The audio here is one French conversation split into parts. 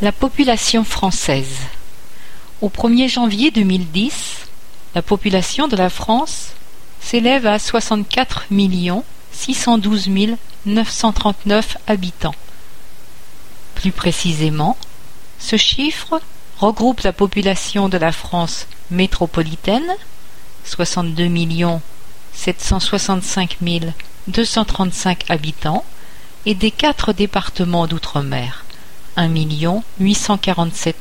La population française. Au 1er janvier 2010, la population de la France s'élève à 64 612 939 habitants. Plus précisément, ce chiffre regroupe la population de la France métropolitaine, 62 765 235 habitants, et des quatre départements d'outre-mer, 1 847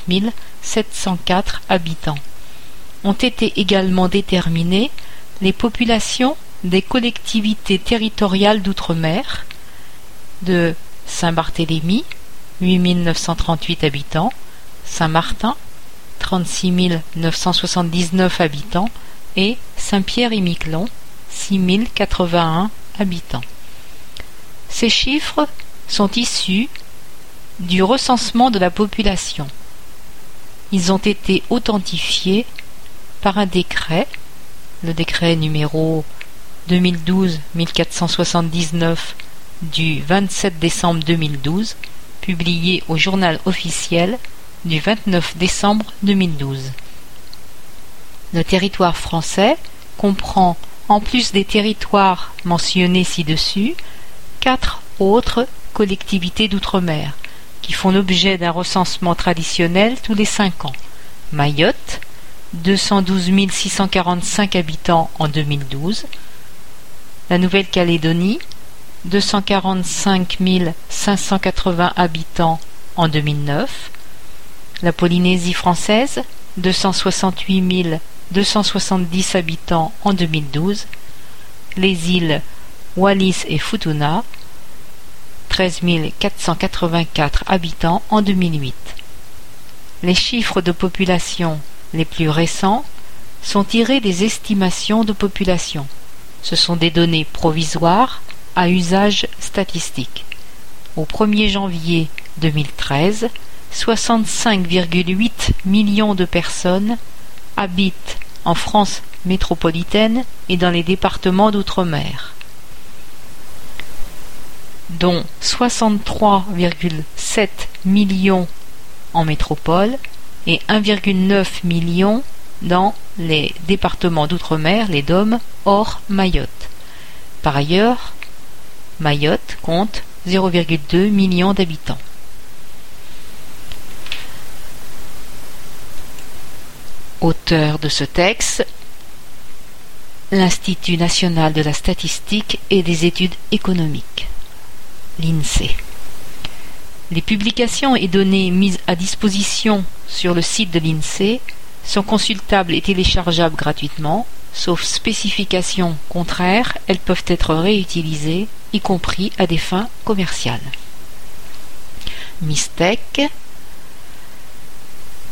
704 habitants. Ont été également déterminées les populations des collectivités territoriales d'outre-mer de Saint-Barthélemy, 8 938 habitants, Saint-Martin, 36 979 habitants et Saint-Pierre-et-Miquelon, 6 081 habitants. Ces chiffres sont issus du recensement de la population. Ils ont été authentifiés par un décret, le décret numéro 2012-1479 du 27 décembre 2012, publié au journal officiel du 29 décembre 2012. Le territoire français comprend, en plus des territoires mentionnés ci-dessus, quatre autres collectivités d'outre-mer, qui font l'objet d'un recensement traditionnel tous les cinq ans. Mayotte, 212 645 habitants en 2012. La Nouvelle-Calédonie, 245 580 habitants en 2009. La Polynésie française, 268 270 habitants en 2012. Les îles Wallis et Futuna, 13 484 habitants en 2008. Les chiffres de population les plus récents sont tirés des estimations de population. Ce sont des données provisoires à usage statistique. Au 1er janvier 2013, 65,8 millions de personnes habitent en France métropolitaine et dans les départements d'outre-mer dont 63,7 millions en métropole et 1,9 million dans les départements d'outre-mer, les DOM, hors Mayotte. Par ailleurs, Mayotte compte 0,2 million d'habitants. Auteur de ce texte, l'Institut national de la statistique et des études économiques Les publications et données mises à disposition sur le site de l'INSEE sont consultables et téléchargeables gratuitement, sauf spécifications contraires, elles peuvent être réutilisées, y compris à des fins commerciales. Mistec,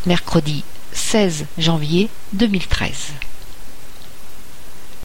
mercredi 16 janvier 2013.